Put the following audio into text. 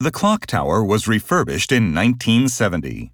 The clock tower was refurbished in 1970.